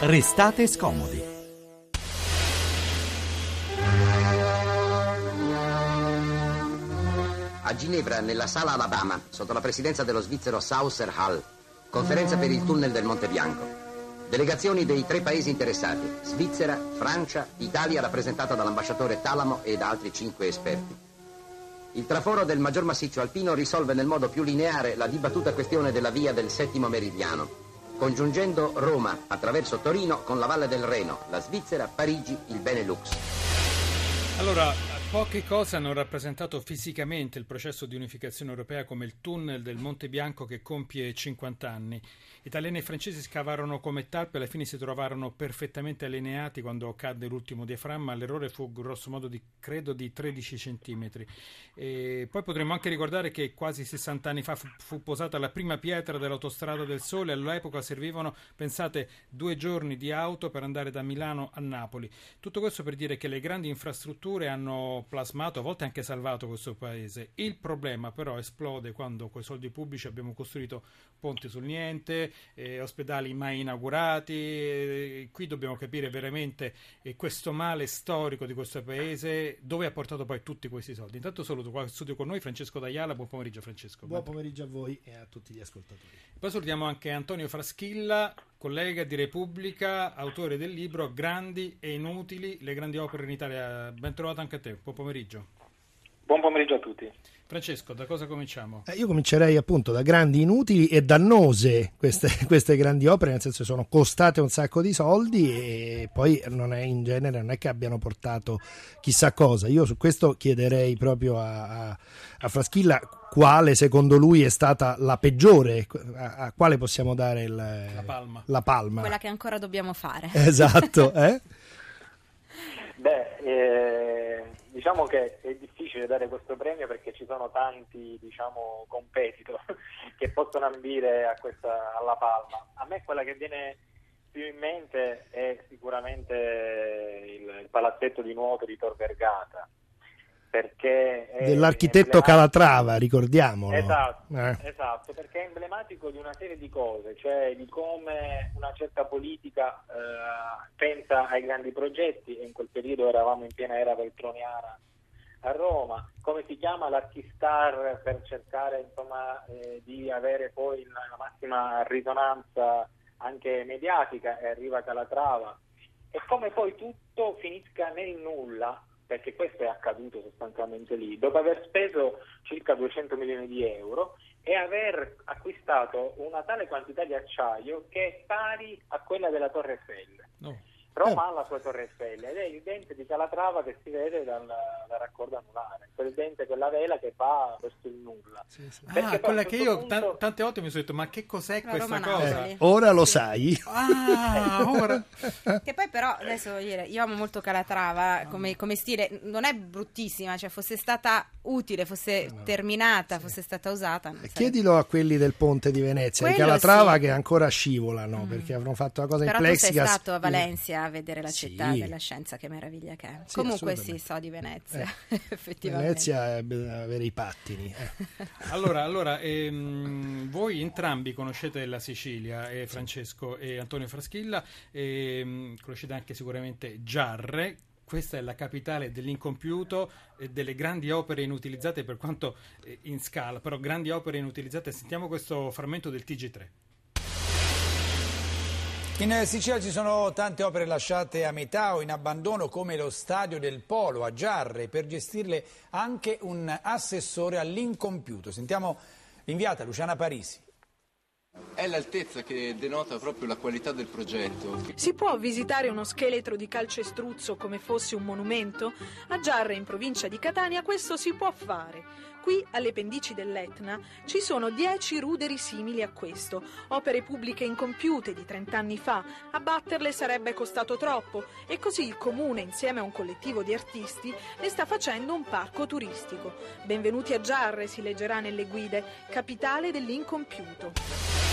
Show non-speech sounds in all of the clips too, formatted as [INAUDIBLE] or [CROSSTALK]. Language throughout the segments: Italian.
Restate scomodi. A Ginevra, nella sala Alabama, sotto la presidenza dello svizzero Sauser Hall, conferenza per il tunnel del Monte Bianco. Delegazioni dei tre paesi interessati, Svizzera, Francia, Italia rappresentata dall'ambasciatore Talamo e da altri cinque esperti. Il traforo del maggior massiccio alpino risolve nel modo più lineare la dibattuta questione della via del settimo meridiano, congiungendo Roma attraverso Torino con la Valle del Reno, la Svizzera, Parigi, il Benelux. Allora, poche cose hanno rappresentato fisicamente il processo di unificazione europea come il tunnel del Monte Bianco che compie 50 anni. Italiani e francesi scavarono come talpe e alla fine si trovarono perfettamente allineati quando cadde l'ultimo diaframma. L'errore fu grosso modo di, credo di 13 centimetri. E poi potremmo anche ricordare che quasi 60 anni fa fu, fu posata la prima pietra dell'autostrada del Sole. All'epoca servivano, pensate, due giorni di auto per andare da Milano a Napoli. Tutto questo per dire che le grandi infrastrutture hanno plasmato, a volte anche salvato questo paese. Il problema però esplode quando con i soldi pubblici abbiamo costruito ponti sul niente, eh, ospedali mai inaugurati. Eh, qui dobbiamo capire veramente eh, questo male storico di questo paese, dove ha portato poi tutti questi soldi. Intanto saluto qua in studio con noi Francesco D'Aiala. Buon pomeriggio, Francesco. Buon pomeriggio a voi e a tutti gli ascoltatori. Poi salutiamo anche Antonio Fraschilla, collega di Repubblica, autore del libro Grandi e inutili, le grandi opere in Italia. Ben trovato anche a te. Buon pomeriggio. Buon pomeriggio a tutti. Francesco, da cosa cominciamo? Eh, io comincerei appunto da grandi inutili e dannose queste, [LAUGHS] queste, grandi opere, nel senso che sono costate un sacco di soldi e poi non è in genere non è che abbiano portato chissà cosa. Io su questo chiederei proprio a, a, a Fraschilla quale secondo lui è stata la peggiore, a, a quale possiamo dare il, la, palma. la, palma. Quella che ancora dobbiamo fare. Esatto, [LAUGHS] eh? Beh, eh, diciamo che è difficile dare questo premio perché ci sono tanti diciamo, competitor [LAUGHS] che possono ambire questa, alla palma. A me quella che viene più in mente è sicuramente il, il palazzetto di nuoto di Tor Vergata perché dell'architetto Calatrava, ricordiamolo. Esatto, eh. esatto, perché è emblematico di una serie di cose, cioè di come una certa politica eh, pensa ai grandi progetti, e in quel periodo eravamo in piena era veltroniana a Roma, come si chiama l'Archistar per cercare insomma, eh, di avere poi la massima risonanza anche mediatica e arriva Calatrava e come poi tutto finisca nel nulla perché questo è accaduto sostanzialmente lì, dopo aver speso circa 200 milioni di euro e aver acquistato una tale quantità di acciaio che è pari a quella della Torre Eiffel. No. Roma ha la sua Torre Eiffel ed è il dente di Calatrava che si vede dal, dal raccordo anulare, quel dente, quella vela che va verso il nulla. Sì, sì. Ah, quella che io punto... t- tante volte mi sono detto, ma che cos'è la questa Roma cosa? Eh, ora lo sai. Ah, ora. [LAUGHS] che poi però, adesso voglio dire, io amo molto Calatrava come, come stile, non è bruttissima, cioè fosse stata utile, fosse no. terminata, sì. fosse stata usata. Chiedilo a quelli del ponte di Venezia, Quello di Calatrava sì. che ancora scivolano mm. perché avranno fatto la cosa però in plexiglass. Però tu sei stato a Valencia a vedere la città sì. della scienza, che meraviglia che è. Sì, Comunque sì, so di Venezia, eh. [LAUGHS] effettivamente. Venezia è avere i pattini. Eh. [LAUGHS] allora, allora ehm, voi entrambi conoscete la Sicilia, eh, Francesco e Antonio Fraschilla, e, ehm, conoscete anche sicuramente Giarre, questa è la capitale dell'incompiuto e delle grandi opere inutilizzate per quanto eh, in scala, però grandi opere inutilizzate. Sentiamo questo frammento del TG3. In Sicilia ci sono tante opere lasciate a metà o in abbandono come lo stadio del Polo a Giarre, per gestirle anche un assessore all'incompiuto. Sentiamo l'inviata Luciana Parisi. È l'altezza che denota proprio la qualità del progetto. Si può visitare uno scheletro di calcestruzzo come fosse un monumento? A Giarre, in provincia di Catania, questo si può fare. Qui, alle pendici dell'Etna, ci sono dieci ruderi simili a questo, opere pubbliche incompiute di 30 anni fa. Abbatterle sarebbe costato troppo e così il comune, insieme a un collettivo di artisti, ne sta facendo un parco turistico. Benvenuti a Giarre, si leggerà nelle guide, capitale dell'incompiuto.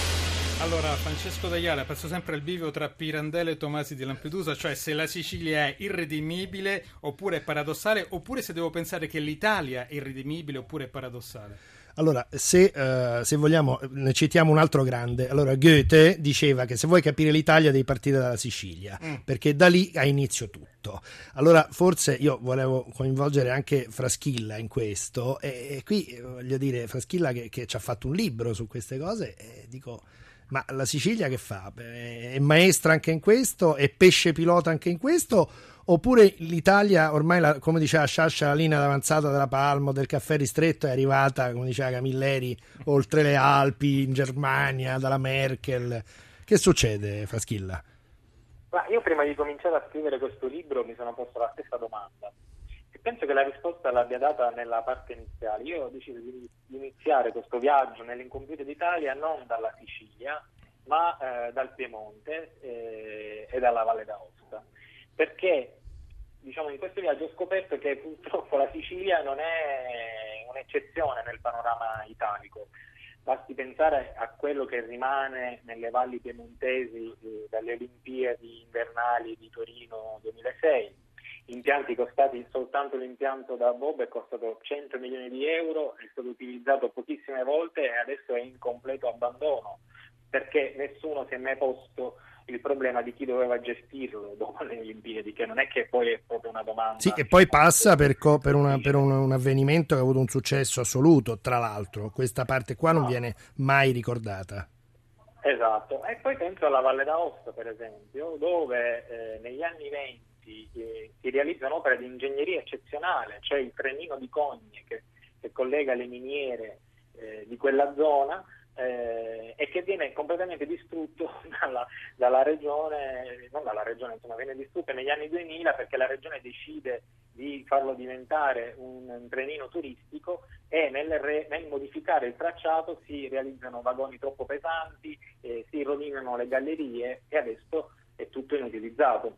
Allora, Francesco D'Aiala, passo sempre al bivio tra Pirandello e Tomasi di Lampedusa, cioè se la Sicilia è irredimibile oppure è paradossale, oppure se devo pensare che l'Italia è irredimibile oppure paradossale. Allora, se, uh, se, vogliamo, ne citiamo un altro grande. Allora, Goethe diceva che se vuoi capire l'Italia devi partire dalla Sicilia, mm. perché da lì ha inizio tutto. Allora, forse io volevo coinvolgere anche Fraschilla in questo, e, e qui voglio dire, Fraschilla che, che, ci ha fatto un libro su queste cose, e dico ma la Sicilia che fa? È maestra anche in questo? È pesce pilota anche in questo? Oppure l'Italia, ormai, la, come diceva Sciascia, la linea d'avanzata della Palmo, del caffè ristretto, è arrivata, come diceva Camilleri, oltre le Alpi, in Germania, dalla Merkel. Che succede, Fraschilla? Ma io prima di cominciare a scrivere questo libro mi sono posto la stessa domanda penso che la risposta l'abbia data nella parte iniziale. Io ho deciso di iniziare questo viaggio nell'incompiuta d'Italia non dalla Sicilia, ma eh, dal Piemonte eh, e dalla Valle d'Aosta, perché diciamo, in questo viaggio ho scoperto che purtroppo la Sicilia non è un'eccezione nel panorama italico. Basti pensare a quello che rimane nelle valli piemontesi eh, dalle Olimpiadi invernali di Torino 2006 impianti costati soltanto l'impianto da Bob è costato 100 milioni di euro, è stato utilizzato pochissime volte e adesso è in completo abbandono perché nessuno si è mai posto il problema di chi doveva gestirlo dopo [LAUGHS] le Olimpiadi, che non è che poi è proprio una domanda. Sì, e poi passa per, co- per, una, per un, un, avvenimento che ha avuto un successo assoluto, tra l'altro, questa parte qua non no. viene mai ricordata. Esatto, e poi penso alla Valle d'Aosta per esempio, dove eh, negli anni 20 si, si realizza un'opera di ingegneria eccezionale, cioè il trenino di Cogne che, che collega le miniere eh, di quella zona eh, e che viene completamente distrutto [LAUGHS] dalla, dalla, regione, non dalla regione, insomma, viene distrutto negli anni 2000 perché la regione decide di farlo diventare un, un trenino turistico e nel, re, nel, modificare il tracciato si realizzano vagoni troppo pesanti, eh, si rovinano le gallerie e adesso è tutto inutilizzato.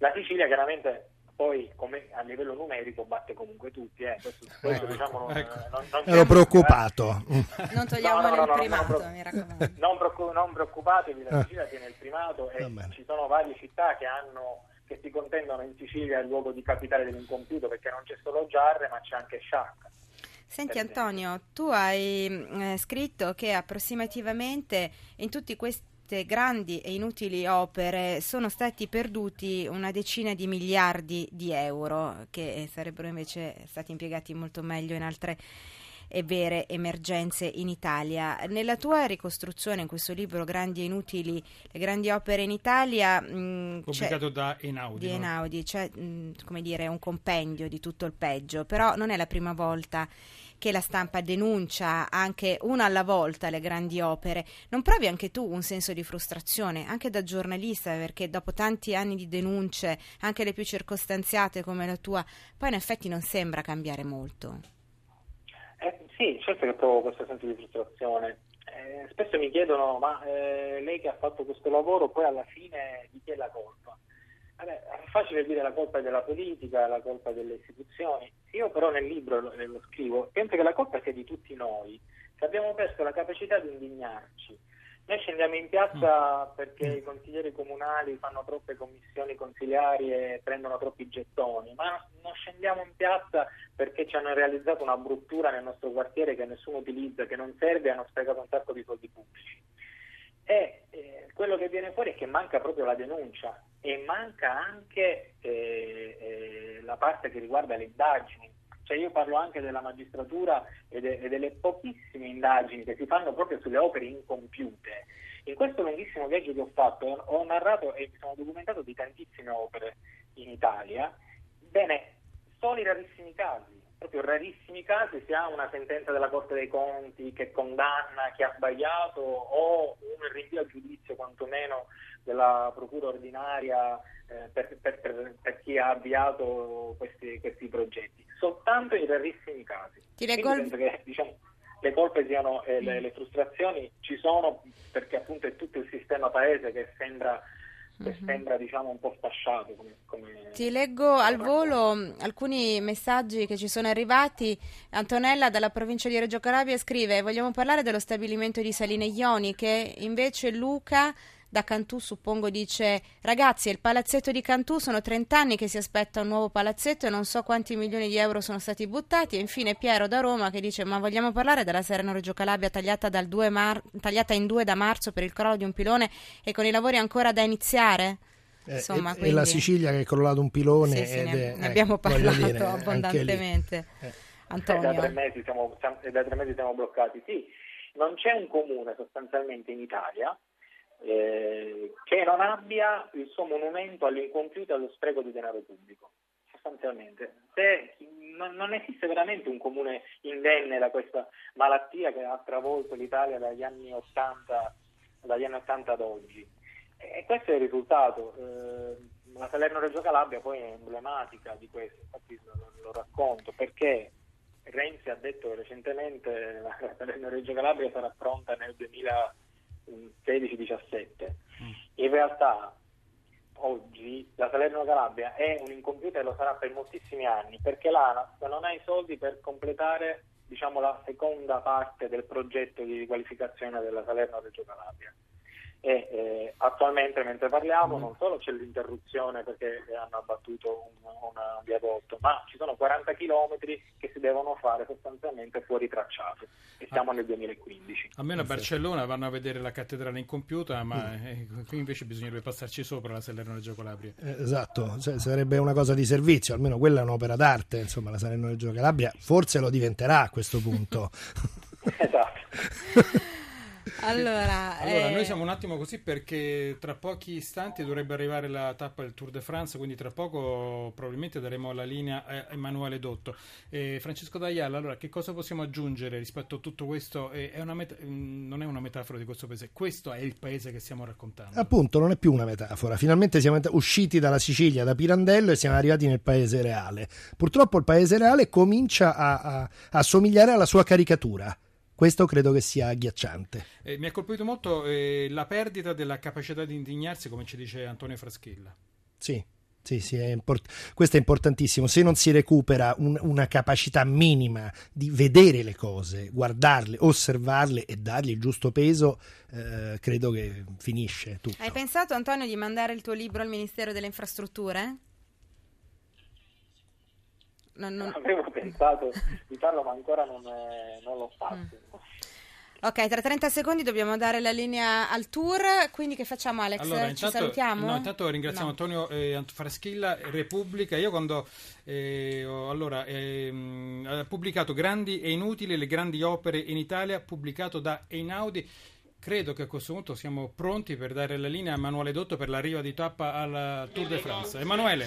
La Sicilia chiaramente poi come, a livello numerico batte comunque tutti. Eh. Questo, questo ecco, diciamo, ecco. Non, non Ero preoccupato. Eh. Non togliamo no, no, no, il primato, non, mi raccomando. Non, preoccup- non preoccupatevi, la Sicilia tiene il primato e ci sono varie città che hanno che si contendono in Sicilia il luogo di capitale dell'incompiuto perché non c'è solo Giarre ma c'è anche Sciacca. Senti Antonio, tu hai eh, scritto che approssimativamente in tutti questi queste grandi e inutili opere sono stati perduti una decina di miliardi di euro che sarebbero invece stati impiegati molto meglio in altre e vere emergenze in Italia. Nella tua ricostruzione, in questo libro Grandi e inutili, le grandi opere in Italia, mh, mm, pubblicato da Einaudi, di Einaudi c'è mh, mm, come dire un compendio di tutto il peggio, però non è la prima volta che la stampa denuncia anche una alla volta le grandi opere. Non provi anche tu un senso di frustrazione, anche da giornalista, perché dopo tanti anni di denunce, anche le più circostanziate come la tua, poi in effetti non sembra cambiare molto. Eh, sì, certo che provo questo senso di frustrazione. Eh, spesso mi chiedono, ma eh, lei che ha fatto questo lavoro, poi alla fine di chi è la colpa? Vabbè, è facile dire la colpa è della politica, la colpa delle istituzioni. Io però nel libro lo, lo scrivo, penso che la colpa sia di tutti noi, che abbiamo perso la capacità di indignarci. Noi scendiamo in piazza mm. perché i consiglieri comunali fanno troppe commissioni consigliari e prendono troppi gettoni, ma non scendiamo in piazza perché ci hanno realizzato una bruttura nel nostro quartiere che nessuno utilizza, che non serve e hanno sprecato un sacco di soldi pubblici. E eh, quello che viene fuori è che manca proprio la denuncia e manca anche eh, eh, la parte che riguarda le indagini. Cioè io parlo anche della magistratura e, de- e, delle pochissime indagini che si fanno proprio sulle opere incompiute. In questo lunghissimo viaggio che ho fatto ho narrato e mi sono documentato di tantissime opere in Italia. Bene, solo i rarissimi casi proprio rarissimi casi si ha una sentenza della Corte dei Conti che condanna chi ha sbagliato o un rinvio a giudizio quantomeno della Procura ordinaria eh, per, per, per, per, chi ha avviato questi, questi, progetti. Soltanto in rarissimi casi. Ti leggo il... che, diciamo, le colpe siano, eh, le, le frustrazioni ci sono perché appunto è tutto il sistema paese che sembra che mm-hmm. sembra diciamo un po' sfasciato. Come, come Ti leggo al volo alcuni messaggi che ci sono arrivati. Antonella dalla provincia di Reggio Calabria scrive: Vogliamo parlare dello stabilimento di Saline Ioniche? Invece Luca da Cantù, suppongo, dice ragazzi, il palazzetto di Cantù sono 30 anni che si aspetta un nuovo palazzetto e non so quanti milioni di euro sono stati buttati. E infine Piero da Roma che dice ma vogliamo parlare della Sereno Reggio Calabria tagliata, mar- tagliata in due da marzo per il crollo di un pilone e con i lavori ancora da iniziare? Eh, Insomma, e, quindi... e, la Sicilia che è crollato un pilone. Sì, sì, ne, è, ne, abbiamo parlato dire, abbondantemente. Eh. Antonio. Da tre, mesi siamo, da tre mesi siamo bloccati. Sì, non c'è un comune sostanzialmente in Italia eh, che non abbia il suo monumento all'incompiuto e allo spreco di denaro pubblico. Sostanzialmente, Se, non, non, esiste veramente un comune indenne da questa malattia che ha travolto l'Italia dagli anni 80, dagli anni 80 ad oggi. E questo è il risultato. Eh, la Salerno-Reggio Calabria poi è emblematica di questo, infatti lo, lo racconto, perché Renzi ha detto recentemente che la Salerno-Reggio Calabria sarà pronta nel 2000 16-17. Mm. In realtà oggi la Salerno Calabria è un incompiuta e lo sarà per moltissimi anni perché l'ANAS non ha i soldi per completare diciamo, la seconda parte del progetto di riqualificazione della Salerno Reggio Calabria e eh, attualmente mentre parliamo non solo c'è l'interruzione perché hanno abbattuto un, un viadotto, ma ci sono 40 km che si devono fare sostanzialmente fuori tracciato e siamo ah. nel 2015. Almeno a Barcellona vanno a vedere la cattedrale incompiuta, ma mm. eh, qui invece bisognerebbe passarci sopra la Salerno Reggio Calabria. Eh, esatto, cioè, sarebbe una cosa di servizio, almeno quella è un'opera d'arte, insomma la Salerno Reggio Calabria forse lo diventerà a questo punto. [LAUGHS] esatto. [LAUGHS] Allora, allora eh... noi siamo un attimo così perché tra pochi istanti dovrebbe arrivare la tappa del Tour de France, quindi tra poco probabilmente daremo la linea a Emanuele Dotto. Eh, Francesco D'Aiala, allora che cosa possiamo aggiungere rispetto a tutto questo? Eh, è met- mm, non è una metafora di questo paese, questo è il paese che stiamo raccontando. Appunto, non è più una metafora. Finalmente siamo usciti dalla Sicilia, da Pirandello e siamo arrivati nel paese reale. Purtroppo il paese reale comincia a, a, a somigliare alla sua caricatura. Questo credo che sia agghiacciante. Eh, mi ha colpito molto eh, la perdita della capacità di indignarsi, come ci dice Antonio Fraschilla. Sì, sì, sì, è import- questo è importantissimo. Se non si recupera un, una capacità minima di vedere le cose, guardarle, osservarle e dargli il giusto peso, eh, credo che finisce tutto. Hai pensato, Antonio, di mandare il tuo libro al Ministero delle Infrastrutture? Non, non... Avevo pensato di farlo, ma ancora non, è, non l'ho fatto. Mm. Ok, tra 30 secondi dobbiamo dare la linea al tour, quindi che facciamo Alex? Allora, Ci intanto, salutiamo? No, intanto ringraziamo no. Antonio eh, Fraschilla, Repubblica. Io quando eh, ho, allora, eh, ha pubblicato Grandi e Inutili, le grandi opere in Italia, pubblicato da Einaudi. Credo che a questo punto siamo pronti per dare la linea a Emanuele Dotto per l'arrivo di tappa al Tour de France. Emanuele.